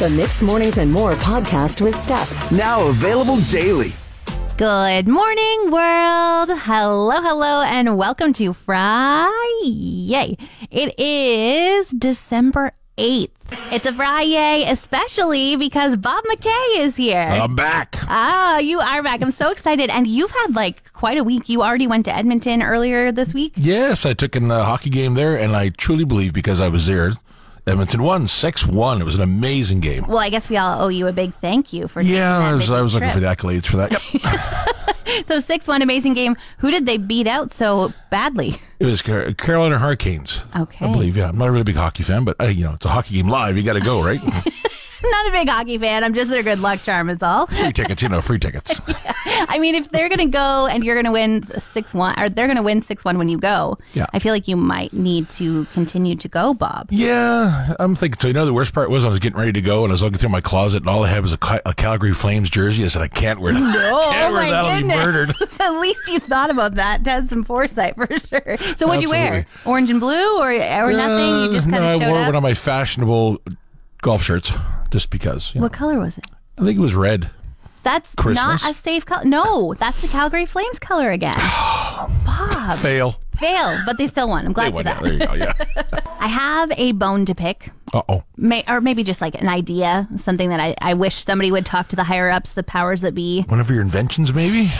The Mixed Mornings and More podcast with Steph. Now available daily. Good morning, world. Hello, hello, and welcome to Friday. It is December 8th. It's a Friday, especially because Bob MacKay is here. I'm back. Ah, you are back. I'm so excited. And you've had like quite a week. You already went to Edmonton earlier this week. Yes, I took in a hockey game there, and I truly believe because I was there, Edmonton won 6 1. It was an amazing game. Well, I guess we all owe you a big thank you for Yeah, that I was, I was looking for the accolades for that. Yep. So 6 1 amazing game. Who did they beat out so badly? It was Car- Carolina Hurricanes. Okay. I believe, yeah. I'm not a really big hockey fan, but, uh, you know, it's a hockey game live. You got to go, right? Not a big hockey fan. I'm just their good luck charm, is all. free tickets, you know, free tickets. I mean, if they're going to go and you're going to win 6 1, or they're going to win 6 1 when you go, Yeah. I feel like you might need to continue to go, Bob. Yeah, I'm thinking. So you know, the worst part was I was getting ready to go, and I was looking through my closet, and all I had was a, Cal- a Calgary Flames jersey. I said, I can't wear that. Oh, can't wear that. I'll murdered. At least you thought about that. Had some foresight for sure. So what'd you wear? Orange and blue, or or nothing? You just Uh, kind no, of I wore up. one of my fashionable golf shirts, just because. what know. color was it? I think it was red. That's Christmas? not a safe color. No, that's the Calgary Flames color again. Bob, Fail. fail, but they still won. I'm glad They for that. There you go. Yeah. I have a bone to pick. Uh oh. May, or maybe just like an idea, something that I, I wish somebody would talk to the higher ups, the powers that be. One of your inventions, maybe?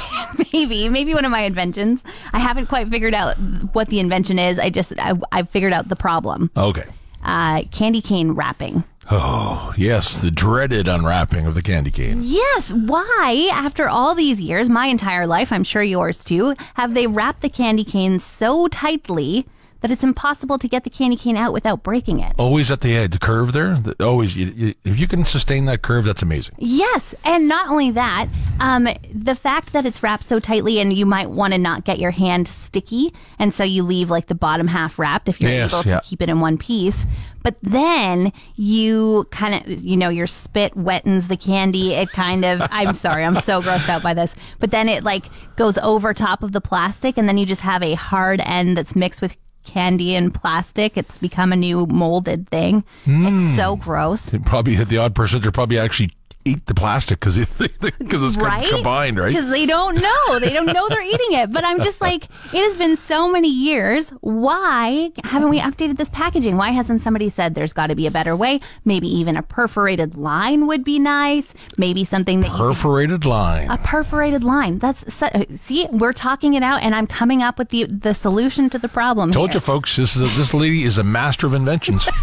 Maybe, maybe one of my inventions. I haven't quite figured out what the invention is. I just, I, I figured out the problem. Okay. Uh, candy cane wrapping. Oh, yes, the dreaded unwrapping of the candy cane. Yes. Why, after all these years, my entire life, I'm sure yours too, have they wrapped the candy cane so tightly that it's impossible to get the candy cane out without breaking it? Always at the edge, the curve there. Always, you, you, if you can sustain that curve, that's amazing. Yes, and not only that, um, the fact that it's wrapped so tightly, and you might want to not get your hand sticky, and so you leave like the bottom half wrapped if you're Yes, able to keep it in one piece. But then you kind of, you know, your spit wettens the candy. It kind of, I'm sorry, I'm so grossed out by this. But then it like goes over top of the plastic, and then you just have a hard end that's mixed with candy and plastic. It's become a new molded thing. It's hmm. so gross. It probably hit the odd person to probably actually eat the plastic because it's right? combined, right? Because they don't know. They don't know they're eating it. But I'm just like, it has been so many years. Why haven't we updated this packaging? Why hasn't somebody said there's got to be a better way? Maybe even a perforated line would be nice. Maybe something that Perforated line. a perforated line. That's su- uh, see, we're talking it out, and I'm coming up with the the solution to the problem. Told here. you, folks. This is a, this lady is a master of inventions.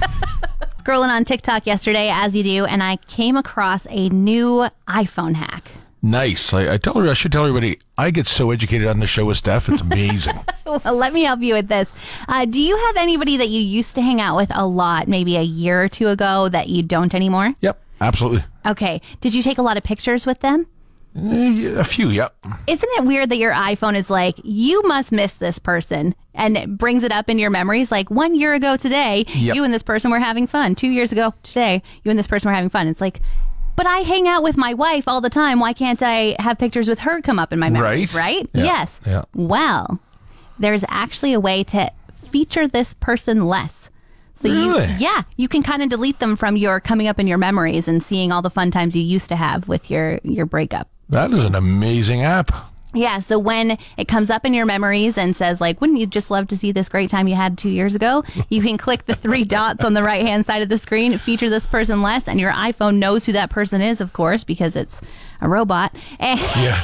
Scrolling on TikTok yesterday, as you do, and I came across a new iPhone hack. nice. I, I tell her. I should tell everybody. I get so educated on the show with Steph. It's amazing. Well, let me help you with this. Uh, do you have anybody that you used to hang out with a lot, maybe a year or two ago, that you don't anymore? yep, absolutely. Okay. Did you take a lot of pictures with them? Eh, A few. Yep. Isn't it weird that your iPhone is like, you must miss this person and it brings it up in your memories? Like one year ago today, Yep. you and this person were having fun. Two years ago today, you and this person were having fun. It's like, but I hang out with my wife all the time. Why can't I have pictures with her come up in my memories? Right. Right? Yeah. Yes. Yeah. Well, there's actually a way to feature this person less. So Really? you, yeah, you can kind of delete them from your coming up in your memories and seeing all the fun times you used to have with your your breakup. That is an amazing app. Yeah, so when it comes up in your memories and says like, "Wouldn't you just love to see this great time you had 2 years ago?" You can click the three dots on the right-hand side of the screen, feature this person less, and your iPhone knows who that person is, of course, because it's a robot. And Yeah.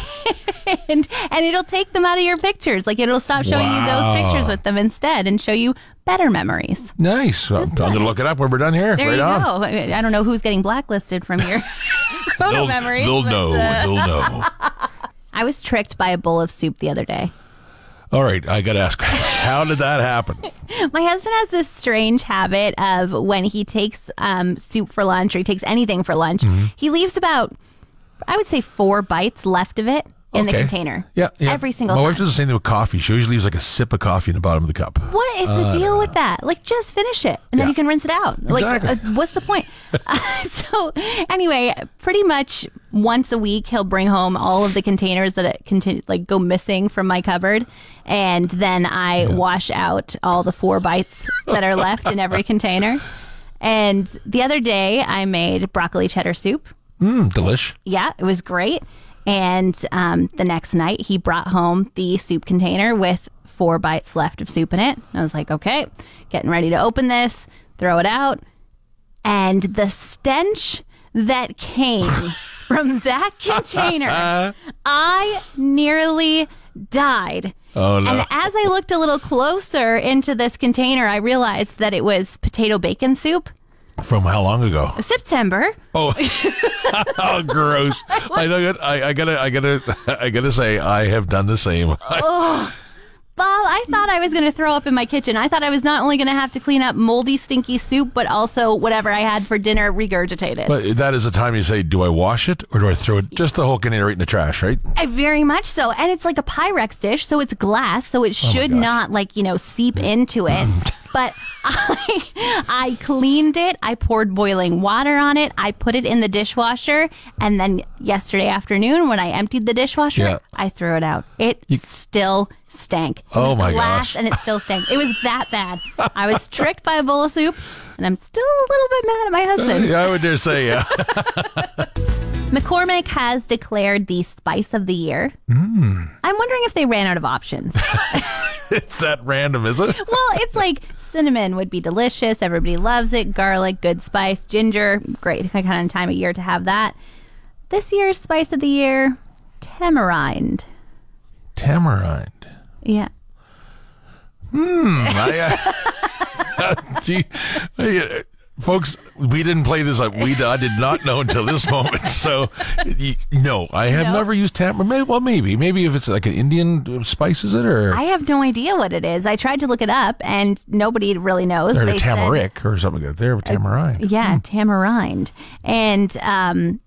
and, and it'll take them out of your pictures. Like it'll stop showing you those pictures with them instead and show you better memories. Nice. Well, I'm going to look it up when we're done here. There right you on. go. I don't know who's getting blacklisted from your photo They'll, memories. they'll but, know. uh, They'll know. I was tricked by a bowl of soup the other day. All right. I got to ask. How did that happen? My husband has this strange habit of when he takes um, soup for lunch or he takes anything for lunch, Mm-hmm. he leaves about, I would say, four bites left of it in the container. Yeah, yeah. Every single My time. wife does the same thing with coffee. She always leaves like a sip of coffee in the bottom of the cup. What is the deal with that? Like, just finish it, and then you can rinse it out. Like, Exactly. uh, what's the point? Uh, so, anyway, pretty much once a week, he'll bring home all of the containers that it continue, like go missing from my cupboard, and then I wash out all the four bites that are left in every container. And the other day, I made broccoli cheddar soup. Mmm, delish. Yeah, it was great. And um, the next night, he brought home the soup container with four bites left of soup in it. I was like, okay, getting ready to open this, throw it out. And the stench that came from that container, I nearly died. Oh, no. And as I looked a little closer into this container, I realized that it was potato bacon soup. From how long ago? September. Oh, oh, gross! I know. I, I gotta, I gotta, I gotta say, I have done the same. Oh. Bob, I thought I was going to throw up in my kitchen. I thought I was not only going to have to clean up moldy, stinky soup, but also whatever I had for dinner regurgitated. But that is the time you say, "Do I wash it or do I throw it just the whole container right in the trash?" Right? I very much so. And it's like a Pyrex dish, so it's glass, so it oh should gosh. not like, you know, seep into it. but I I cleaned it. I poured boiling water on it. I put it in the dishwasher, and then yesterday afternoon when I emptied the dishwasher, Yeah. I threw it out. It still stank. It Oh my gosh. And it still stank. It was that bad. I was tricked by a bowl of soup, and I'm still a little bit mad at my husband. Yeah, I would dare say, yeah. McCormick has declared the spice of the year. Hmm. I'm wondering if they ran out of options. it's that random, is it? well, it's like cinnamon would be delicious. Everybody loves it. Garlic, good spice. Ginger, great kind of time of year to have that. This year's spice of the year, tamarind. Tamarind. Yeah. Hmm. I, uh, gee, uh, folks, we didn't play this up. We I did not know until this moment. So, no, I have No? never used tamarind. Maybe, well, maybe, maybe if it's like an Indian spice, is it or I have no idea what it is. I tried to look it up and nobody really knows. or the They said- tamarick or something like that. There, tamarind. Yeah, tamarind. And um,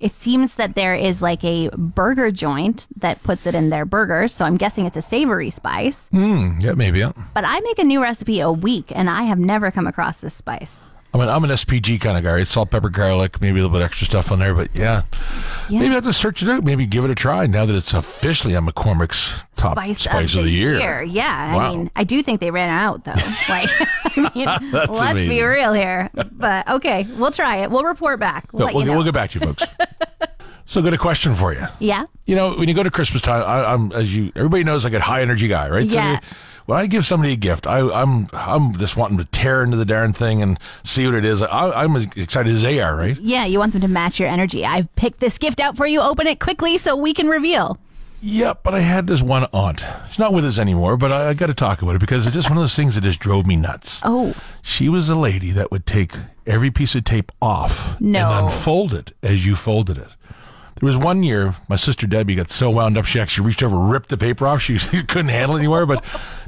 it seems that there is like a burger joint that puts it in their burgers. So I'm guessing it's a savory spice. Hmm, yeah, maybe. Yeah. But I make a new recipe a week and I have never come across this spice. I mean, I'm an SPG kind of guy. Right? Salt, pepper, garlic, maybe a little bit extra stuff on there. But yeah, Yeah. maybe I have to search it out. Maybe give it a try now that it's officially on McCormick's top spice, of, the, year. Yeah. Wow. I mean, I do think they ran out though. Like, I mean, That's let's be real here. But okay, we'll try it. We'll report back. We'll, No, we'll, you know. we'll get back to you, folks. so, got a question for you. yeah. You know, when you go to Christmas time, I, I'm as you everybody knows, I get high energy guy, right? Yeah. So when I give somebody a gift, I, I'm I'm just wanting to tear into the darn thing and see what it is. I, I'm as excited as they are, right? Yeah, you want them to match your energy. I've picked this gift out for you. Open it quickly so we can reveal. Yeah, but I had this one aunt. She's not with us anymore, but I, I got to talk about it because it's just one of those things that just drove me nuts. Oh. She was a lady that would take every piece of tape off No. and unfold it as you folded it. There was one year my sister Debbie got so wound up she actually reached over, ripped the paper off. She couldn't handle it anymore. But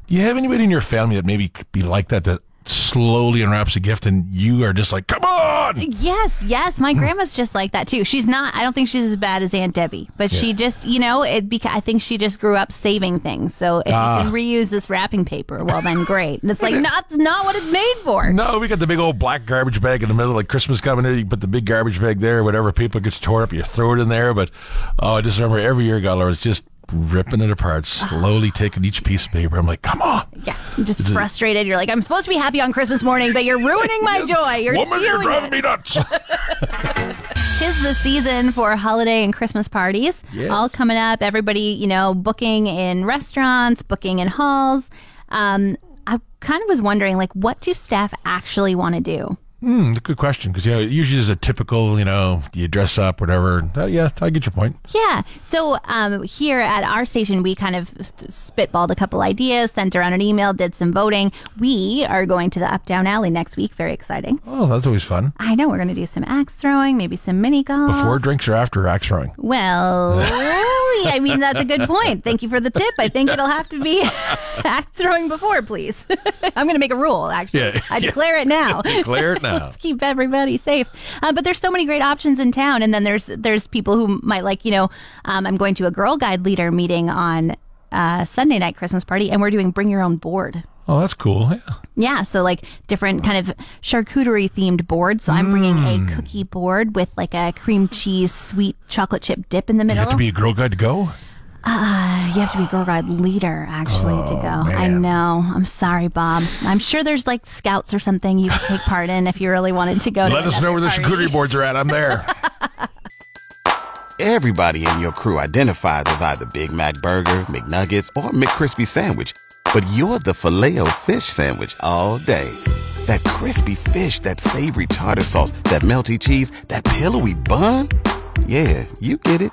do you have anybody in your family that maybe could be like that that slowly unwraps a gift and you are just like, come on? Yes, yes. My grandma's just like that too. She's not. I don't think she's as bad as Aunt Debbie, but she just, you know, it. Beca- I think she just grew up saving things. So if Ah. you can reuse this wrapping paper, well then great. And it's like not not what it's made for. No, we got the big old black garbage bag in the middle, like Christmas coming in. You put the big garbage bag there, whatever paper gets torn up, you throw it in there. But oh, I just remember every year, God, I was just ripping it apart, slowly taking each piece of paper. I'm like, come on, Yeah, I'm just frustrated. You're like, I'm supposed to be happy on Christmas morning, but you're ruining my joy. You're woman, you're driving it. me nuts. Tis the season for holiday and Christmas parties. Yes. All coming up. Everybody, you know, booking in restaurants, booking in halls. Um, I kind of was wondering, like, what do staff actually want to do? Hmm, good question. Because you know, usually there's a typical, you know, you dress up, whatever. Uh, yeah, I get your point. Yeah. So um, here at our station, we kind of spitballed a couple ideas, sent around an email, did some voting. We are going to the Up Down Alley next week. Very exciting. Oh, that's always fun. I know we're going to do some axe throwing, maybe some mini golf. Before drinks or after axe throwing? Well, I mean, that's a good point. Thank you for the tip. I think it'll have to be axe throwing before, please. I'm going to make a rule, actually. Yeah, I yeah. declare it now. Declare it now. Let's keep everybody safe. Uh, but there's so many great options in town. And then there's there's people who might like, you know, um, I'm going to a Girl Guide leader meeting on uh, Sunday night Christmas party, and we're doing bring your own board. Oh, that's cool. Yeah. Yeah, so like different kind of charcuterie themed boards. So I'm bringing Mm. a cookie board with like a cream cheese sweet chocolate chip dip in the middle. You have to be a girl guide to go. Uh, you have to be Girl Guide leader actually to go. I Oh, know. I'm sorry, Bob. I'm sure there's like scouts or something you could take part in if you really wanted to go. to Let us know where the security boards are at. I'm there. Everybody in your crew identifies as either Big Mac Burger, McNuggets, or McCrispy Sandwich. But you're the filet fish Sandwich all day. That crispy fish, that savory tartar sauce, that melty cheese, that pillowy bun. Yeah, you get it.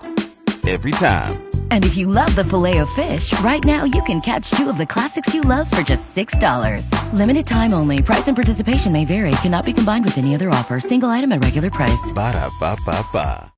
Every time. And if you love the filet of fish, right now you can catch two of the classics you love for just $6. Limited time only. Price and participation may vary. Cannot be combined with any other offer. Single item at regular price. Ba-da-ba-ba-ba.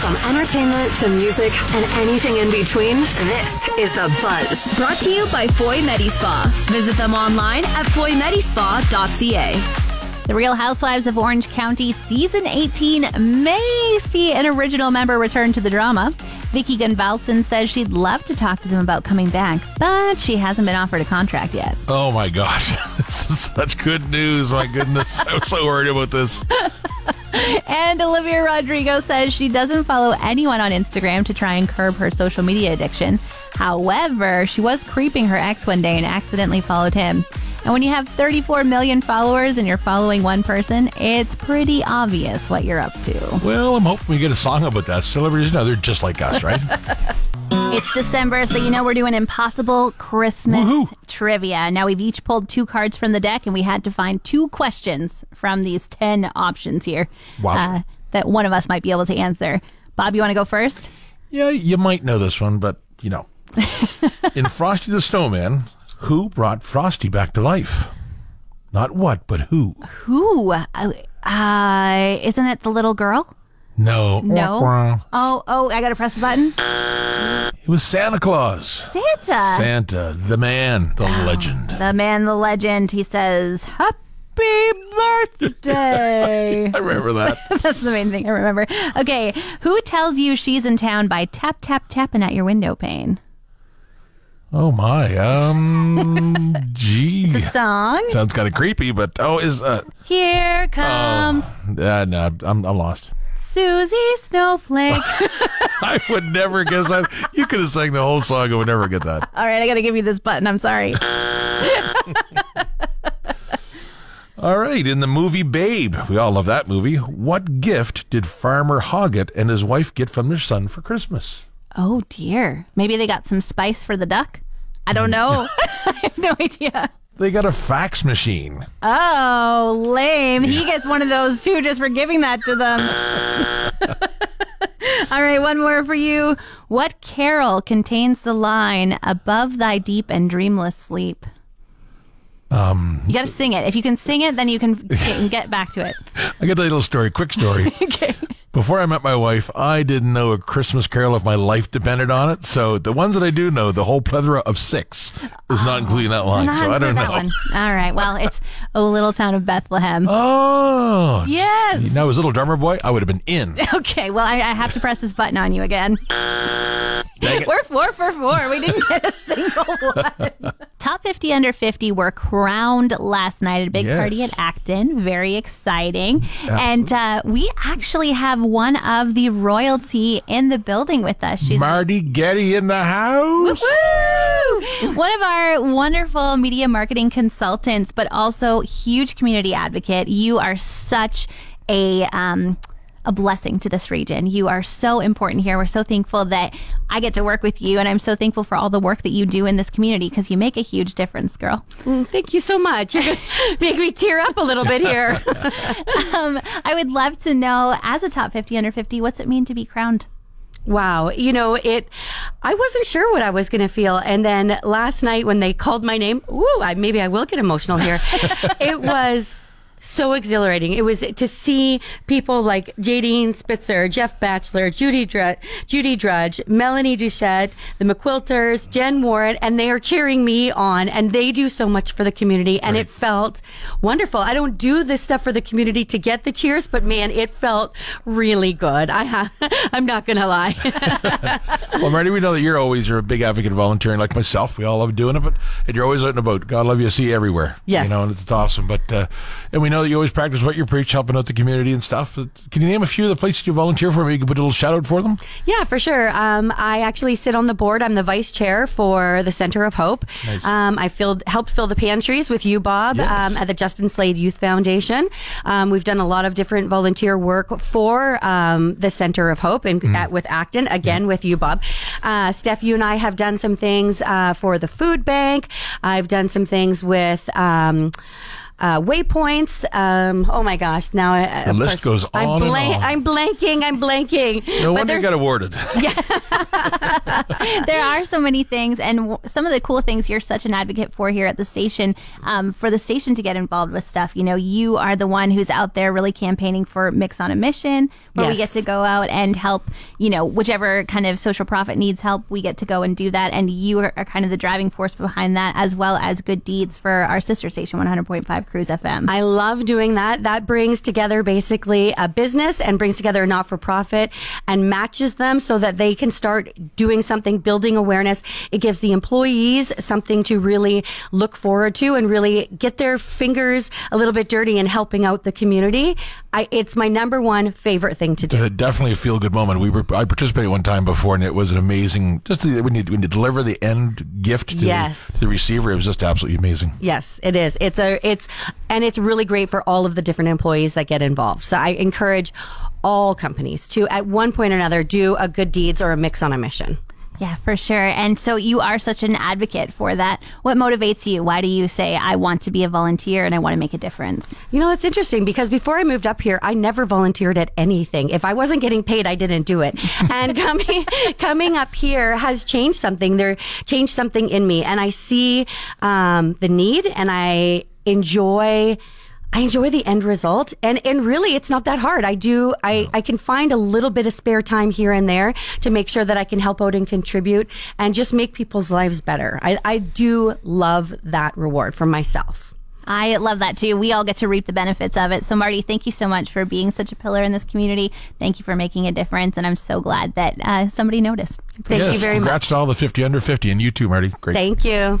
From entertainment to music and anything in between, this is The Buzz. Brought to you by Foy Medispa. Visit them online at foymedispa.ca. The Real Housewives of Orange County season 18 may see an original member return to the drama. Vicki Gunvalson says she'd love to talk to them about coming back, but she hasn't been offered a contract yet. Oh my gosh, this is such good news. My goodness, I was so worried about this. And Olivia Rodrigo says she doesn't follow anyone on Instagram to try and curb her social media addiction. However, she was creeping her ex one day and accidentally followed him. And when you have 34 million followers and you're following one person, it's pretty obvious what you're up to. Well, I'm hoping we get a song about that. Celebrities know they're just like us, right? It's December, so you know we're doing impossible Christmas Woohoo. trivia. Now we've each pulled two cards from the deck, and we had to find two questions from these 10 options here Wow. uh, that one of us might be able to answer. Bob, you want to go first? yeah, you might know this one, but you know. In Frosty the Snowman, who brought Frosty back to life? Not what, but who? Who? Uh, uh, isn't it the little girl? No. No. Oh, oh, I got to press the button. It was Santa Claus. Santa. Santa, the man, the legend. The man, the legend. He says, Happy birthday. I remember that. That's the main thing I remember. Okay, who tells you she's in town by tap, tap, tapping at your window pane? Oh my. Um. Gee. The song. Sounds kind of creepy, but oh, is uh, Here comes uh no, I'm I'm lost. Susie Snowflake. I would never guess that. You could have sang the whole song. I would never get that. All right, I got to give you this button. I'm sorry. All right, in the movie Babe, we all love that movie. What gift did Farmer Hoggett and his wife get from their son for Christmas? Oh dear. Maybe they got some spice for the duck. I don't know. I have no idea. They got a fax machine. Oh, lame. He gets one of those too just for giving that to them. All right, one more for you. What carol contains the line, above thy deep and dreamless sleep? Um, you got to sing it. If you can sing it, then you can, can get back to it. I got a little story, quick story. Okay. Before I met my wife, I didn't know a Christmas carol if my life depended on it. So the ones that I do know, the whole plethora of six is not including that line. So I don't know. All right. Well, it's Oh Little Town of Bethlehem. Oh, Yes. gee. Now, as a little drummer boy, I would have been in. Okay. Well, I, I have to press this button on you again. We're four for four. We didn't get a single one. Top 50 under 50 were crowned last night at a big Yes. party at Acton. Very exciting. And uh, we actually have one of the royalty in the building with us. She's Marty Getty in the house. Woo! One of our wonderful media marketing consultants, but also huge community advocate. You are such a um, a blessing to this region. You are so important here. We're so thankful that I get to work with you, and I'm so thankful for all the work that you do in this community because you make a huge difference, girl. Thank you so much. You're gonna make me tear up a little bit here. Um, I would love to know, as a top 50 under 50, what's it mean to be crowned? Wow. You know, it, I wasn't sure what I was going to feel. And then last night when they called my name, ooh, I, maybe I will get emotional here. it was so exhilarating. It was to see people like Jadine Spitzer, Jeff Batchelor, Judy Drudge, Judy Drudge, Melanie Duchette, the McQuilters, Jen Warren, and they are cheering me on and they do so much for the community and it felt wonderful. I don't do this stuff for the community to get the cheers, but man, it felt really good. I ha- I'm not going to lie. Well, Marty, we know that you're always you're a big advocate of volunteering, like myself. We all love doing it, but and you're always out and about. God love you, see you everywhere. Yes. you know, and it's awesome. But uh, and we know that you always practice what you preach, helping out the community and stuff. But can you name a few of the places you volunteer for? Maybe you can put a little shout out for them. Yeah, for sure. Um, I actually sit on the board. I'm the vice chair for the Center of Hope. Nice. Um, I filled, helped fill the pantries with you, Bob, Yes. um, at the Justin Slade Youth Foundation. Um, we've done a lot of different volunteer work for um, the Center of Hope and Mm. at, with Acton, again with you, Bob. Uh, Steph, you and I have done some things uh, for the food bank. I've done some things with. Um, uh, waypoints. Um, oh my gosh! Now I, The list course, goes I'm on and on. I'm blanking. I'm blanking. No wonder you got awarded. Yeah, there are so many things, and w- some of the cool things you're such an advocate for here at the station. Um, for the station to get involved with stuff, you know, you are the one who's out there really campaigning for Mix on a Mission, where we get to go out and help. You know, whichever kind of social profit needs help, we get to go and do that. And you are, are kind of the driving force behind that, as well as good deeds for our sister station, 100.5 Cruise FM. I love doing that. That brings together basically a business and brings together a not for profit and matches them so that they can start doing something, building awareness. It gives the employees something to really look forward to and really get their fingers a little bit dirty in helping out the community. I, it's my number one favorite thing to do. Uh, definitely a feel good moment. We were I participated one time before, and it was an amazing. Just the, when you when you deliver the end gift to, Yes. the, to the receiver, it was just absolutely amazing. Yes, it is. It's a it's and it's really great for all of the different employees that get involved. So I encourage all companies to at one point or another do a good deeds or a mix on a mission. Yeah, for sure. And so you are such an advocate for that. What motivates you? Why do you say, I want to be a volunteer and I want to make a difference? You know, it's interesting because before I moved up here, I never volunteered at anything. If I wasn't getting paid, I didn't do it. And coming coming up here has changed something. There changed something in me, and I see um, the need, and I enjoy. I enjoy the end result and, and really it's not that hard. I do, I, I can find a little bit of spare time here and there to make sure that I can help out and contribute and just make people's lives better. I, I do love that reward for myself. I love that too. We all get to reap the benefits of it. So, Marty, thank you so much for being such a pillar in this community. Thank you for making a difference. And I'm so glad that uh, somebody noticed. Thank yes, you very much. congrats to all the 50 under 50 and you too, Marty. Great. Thank you.